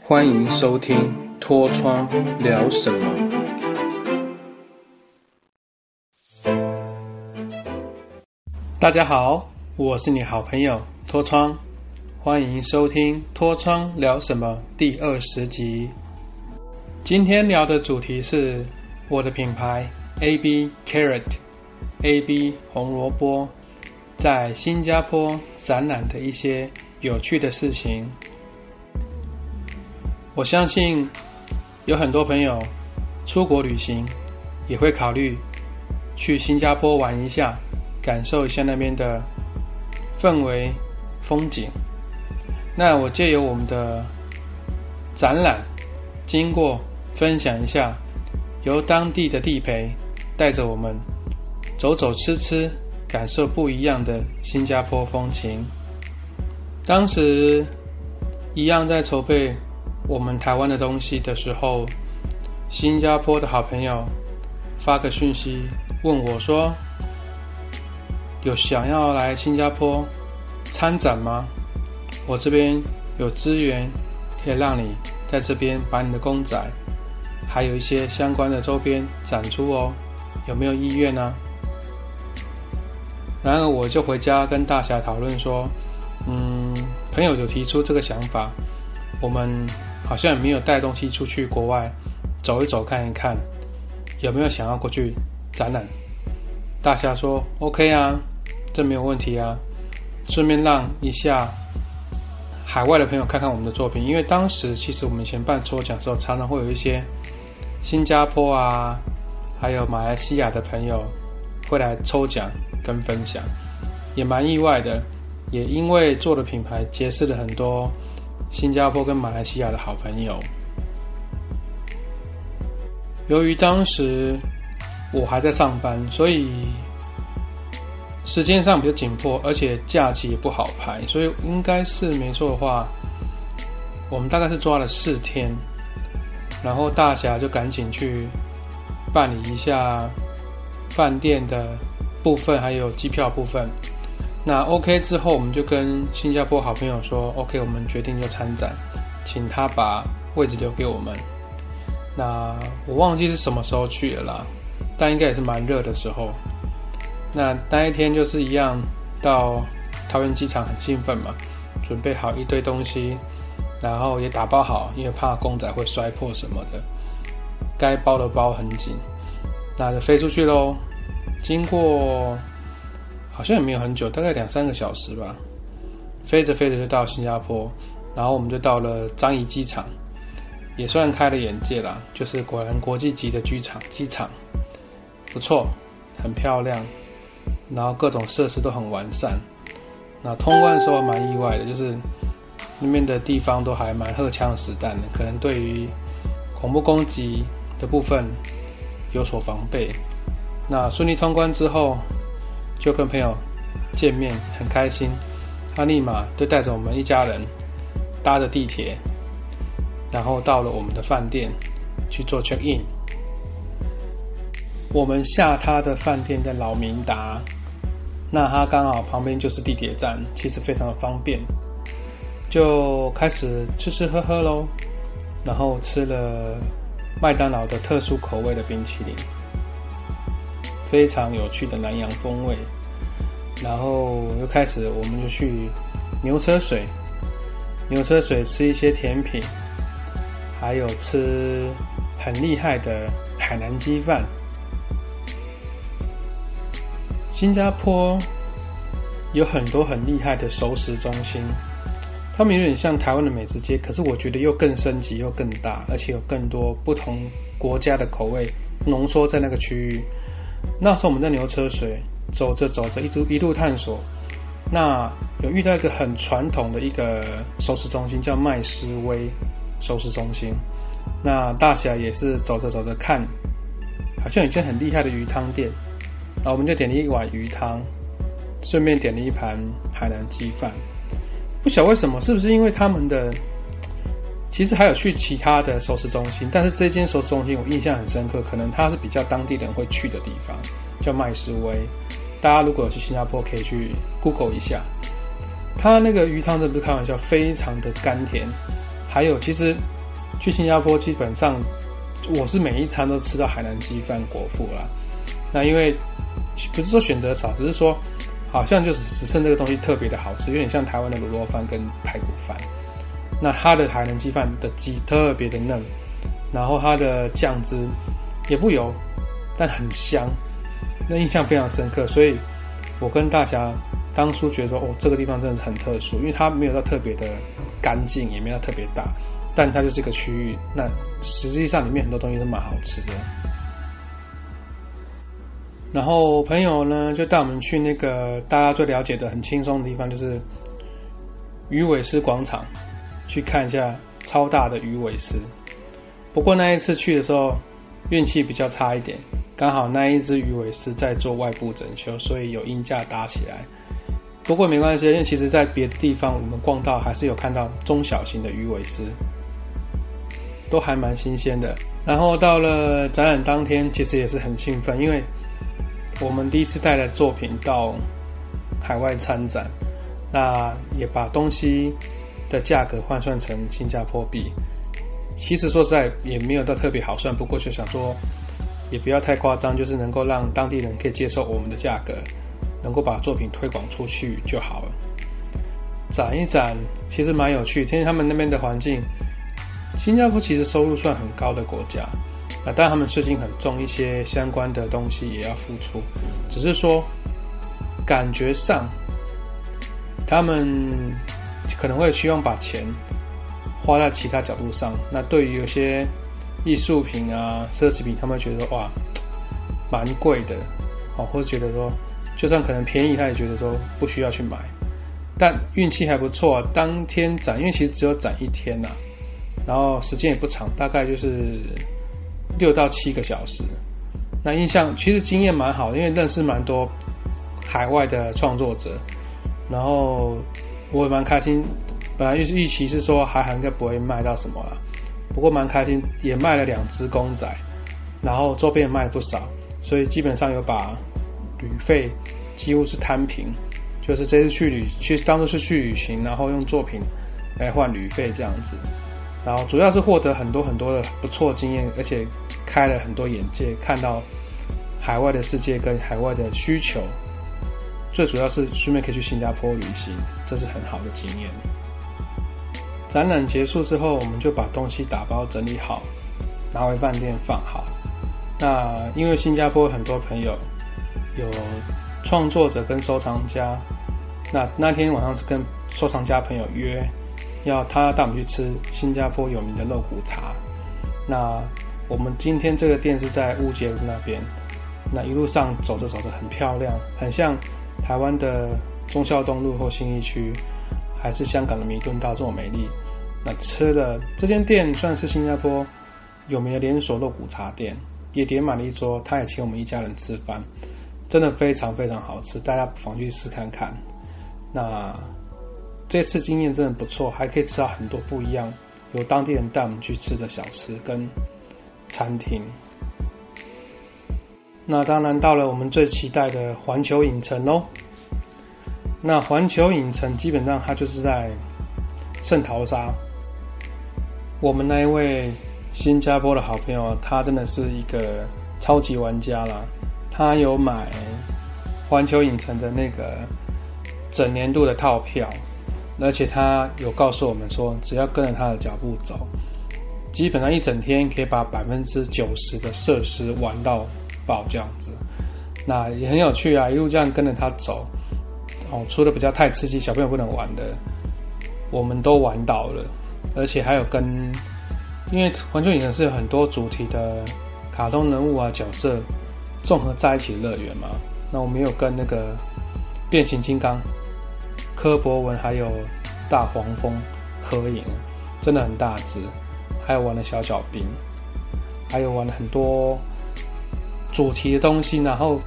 欢迎收听《脱窗聊什么》。大家好，我是你好朋友脱窗，欢迎收听《脱窗聊什么》第二十集。今天聊的主题是我的品牌 AB Carrot，AB 红萝卜在新加坡展览的一些有趣的事情。我相信有很多朋友出国旅行也会考虑去新加坡玩一下，感受一下那边的氛围、风景。那我借由我们的展览经过分享一下，由当地的地陪带着我们走走吃吃，感受不一样的新加坡风情。当时一样在筹备。我们台湾的东西的时候，新加坡的好朋友发个讯息问我说：“有想要来新加坡参展吗？我这边有资源可以让你在这边把你的公仔，还有一些相关的周边展出哦，有没有意愿呢？”然而我就回家跟大侠讨论说：“嗯，朋友有提出这个想法，我们。”好像没有带东西出去国外走一走看一看，有没有想要过去展览？大侠说 OK 啊，这没有问题啊。顺便让一下海外的朋友看看我们的作品，因为当时其实我们以前办抽奖的时候，常常会有一些新加坡啊，还有马来西亚的朋友会来抽奖跟分享，也蛮意外的。也因为做的品牌结识了很多。新加坡跟马来西亚的好朋友，由于当时我还在上班，所以时间上比较紧迫，而且假期也不好排，所以应该是没错的话，我们大概是抓了四天，然后大侠就赶紧去办理一下饭店的部分，还有机票部分。那 OK 之后，我们就跟新加坡好朋友说：“OK，我们决定就参展，请他把位置留给我们。”那我忘记是什么时候去的啦，但应该也是蛮热的时候。那那一天就是一样，到桃园机场很兴奋嘛，准备好一堆东西，然后也打包好，因为怕公仔会摔破什么的，该包的包很紧，那就飞出去喽。经过。好像也没有很久，大概两三个小时吧。飞着飞着就到新加坡，然后我们就到了樟宜机场，也算开了眼界啦。就是果然国际级的机场，机场不错，很漂亮，然后各种设施都很完善。那通关的时候蛮意外的，就是那边的地方都还蛮荷枪实弹的，可能对于恐怖攻击的部分有所防备。那顺利通关之后。就跟朋友见面很开心，他立马就带着我们一家人搭着地铁，然后到了我们的饭店去做 check in。我们下他的饭店在老明达，那他刚好旁边就是地铁站，其实非常的方便，就开始吃吃喝喝喽，然后吃了麦当劳的特殊口味的冰淇淋。非常有趣的南洋风味，然后又开始，我们就去牛车水，牛车水吃一些甜品，还有吃很厉害的海南鸡饭。新加坡有很多很厉害的熟食中心，他们有点像台湾的美食街，可是我觉得又更升级又更大，而且有更多不同国家的口味浓缩在那个区域。那时候我们在牛车水走着走着，一直一路探索。那有遇到一个很传统的一个熟食中心，叫麦斯威熟食中心。那大侠也是走着走着看，好像有一间很厉害的鱼汤店。然后我们就点了一碗鱼汤，顺便点了一盘海南鸡饭。不晓为什么，是不是因为他们的？其实还有去其他的熟食中心，但是这间熟食中心我印象很深刻，可能它是比较当地人会去的地方，叫麦斯威。大家如果有去新加坡，可以去 Google 一下。它那个鱼汤真不是开玩笑，非常的甘甜。还有，其实去新加坡基本上我是每一餐都吃到海南鸡饭果腹啦。那因为不是说选择少，只是说好像就是只剩这个东西特别的好吃，有点像台湾的卤肉饭跟排骨饭。那它的海南鸡饭的鸡特别的嫩，然后它的酱汁也不油，但很香，那印象非常深刻。所以我跟大侠当初觉得说，哦，这个地方真的是很特殊，因为它没有到特别的干净，也没有到特别大，但它就是一个区域。那实际上里面很多东西都蛮好吃的。然后朋友呢就带我们去那个大家最了解的很轻松的地方，就是鱼尾狮广场。去看一下超大的鱼尾狮，不过那一次去的时候运气比较差一点，刚好那一只鱼尾狮在做外部整修，所以有鹰架打起来。不过没关系，因为其实在别的地方我们逛到还是有看到中小型的鱼尾狮，都还蛮新鲜的。然后到了展览当天，其实也是很兴奋，因为我们第一次带了作品到海外参展，那也把东西。的价格换算成新加坡币，其实说实在也没有到特别好算，不过就想说也不要太夸张，就是能够让当地人可以接受我们的价格，能够把作品推广出去就好了。展一展其实蛮有趣，听听他们那边的环境，新加坡其实收入算很高的国家，啊，但他们税金很重，一些相关的东西也要付出，只是说感觉上他们。可能会希望把钱花在其他角度上。那对于有些艺术品啊、奢侈品，他们觉得哇，蛮贵的，哦，或者觉得说，就算可能便宜，他也觉得说不需要去买。但运气还不错，当天展，因为其实只有展一天呐，然后时间也不长，大概就是六到七个小时。那印象其实经验蛮好的，因为认识蛮多海外的创作者，然后。我也蛮开心，本来预预期是说还好应该不会卖到什么了，不过蛮开心，也卖了两只公仔，然后周边也卖了不少，所以基本上有把旅费几乎是摊平，就是这次去旅去当做是去旅行，然后用作品来换旅费这样子，然后主要是获得很多很多的不错经验，而且开了很多眼界，看到海外的世界跟海外的需求。最主要是顺便可以去新加坡旅行，这是很好的经验。展览结束之后，我们就把东西打包整理好，拿回饭店放好。那因为新加坡很多朋友有创作者跟收藏家，那那天晚上是跟收藏家朋友约，要他带我们去吃新加坡有名的肉骨茶。那我们今天这个店是在乌节路那边，那一路上走着走着很漂亮，很像。台湾的忠孝东路或新一区，还是香港的弥敦道这么美丽。那吃的这间店算是新加坡有名的连锁肉骨茶店，也点满了一桌，他也请我们一家人吃饭，真的非常非常好吃，大家不妨去试看看。那这次经验真的不错，还可以吃到很多不一样，有当地人带我们去吃的小吃跟餐厅。那当然到了我们最期待的环球影城喽。那环球影城基本上它就是在圣淘沙。我们那一位新加坡的好朋友，他真的是一个超级玩家啦。他有买环球影城的那个整年度的套票，而且他有告诉我们说，只要跟着他的脚步走，基本上一整天可以把百分之九十的设施玩到。爆这样子，那也很有趣啊！一路这样跟着他走，哦，除了比较太刺激，小朋友不能玩的，我们都玩到了，而且还有跟，因为环球影城是有很多主题的卡通人物啊角色综合在一起的乐园嘛，那我们有跟那个变形金刚、柯博文还有大黄蜂合影，真的很大只，还有玩的小小兵，还有玩了很多。主题的东西，然后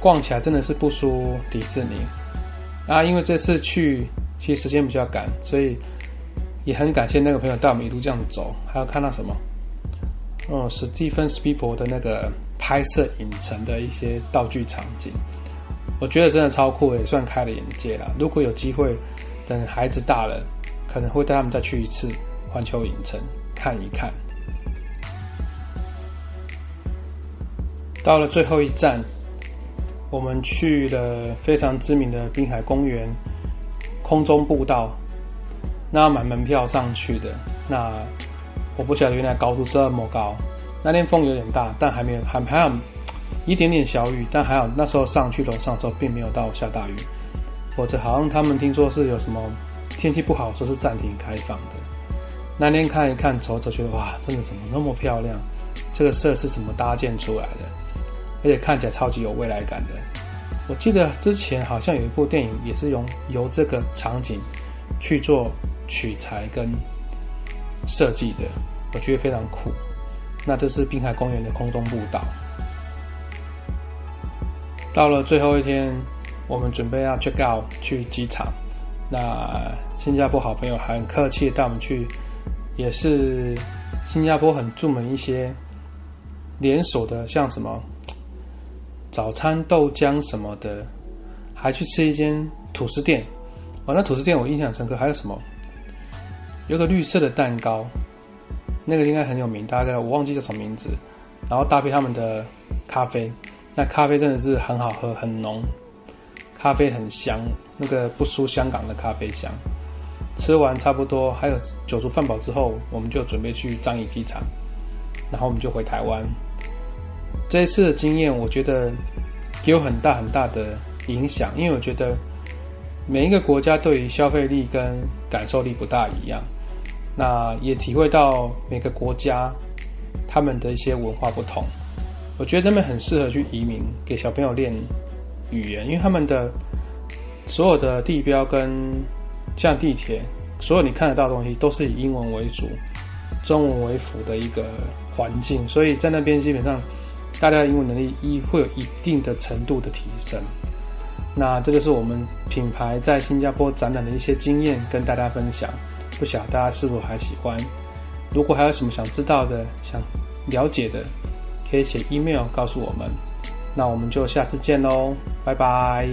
逛起来真的是不输迪士尼啊！因为这次去其实时间比较赶，所以也很感谢那个朋友带我们一路这样走，还要看到什么？哦，史蒂芬斯皮伯的那个拍摄影城的一些道具场景，我觉得真的超酷，也算开了眼界了。如果有机会等孩子大了，可能会带他们再去一次环球影城看一看。到了最后一站，我们去了非常知名的滨海公园空中步道，那要买门票上去的。那我不晓得原来高度这么高。那天风有点大，但还没有还还有一点点小雨，但还好那时候上去楼上之后并没有到下大雨。否则好像他们听说是有什么天气不好，说是暂停开放的。那天看一看，走走觉得哇，真的怎么那么漂亮？这个设施怎么搭建出来的？而且看起来超级有未来感的。我记得之前好像有一部电影也是用由这个场景去做取材跟设计的，我觉得非常酷。那这是滨海公园的空中步道。到了最后一天，我们准备要 check out 去机场。那新加坡好朋友很客气带我们去，也是新加坡很著名一些连锁的，像什么早餐豆浆什么的，还去吃一间吐司店。哦，那吐司店我印象深刻。还有什么？有个绿色的蛋糕。那个应该很有名，大概我忘记叫什么名字，然后搭配他们的咖啡，那咖啡真的是很好喝，很浓，咖啡很香，那个不输香港的咖啡香。吃完差不多还有酒足饭饱之后，我们就准备去樟宜机场，然后我们就回台湾。这一次的经验，我觉得给我很大很大的影响，因为我觉得每一个国家对于消费力跟感受力不大一样。那也体会到每个国家他们的一些文化不同，我觉得他们很适合去移民，给小朋友练语言，因为他们的所有的地标跟像地铁，所有你看得到的东西都是以英文为主，中文为辅的一个环境，所以在那边基本上大家的英文能力一会有一定的程度的提升。那这个是我们品牌在新加坡展览的一些经验，跟大家分享。不晓得大家是否还喜欢？如果还有什么想知道的、想了解的，可以写 email 告诉我们。那我们就下次见喽，拜拜。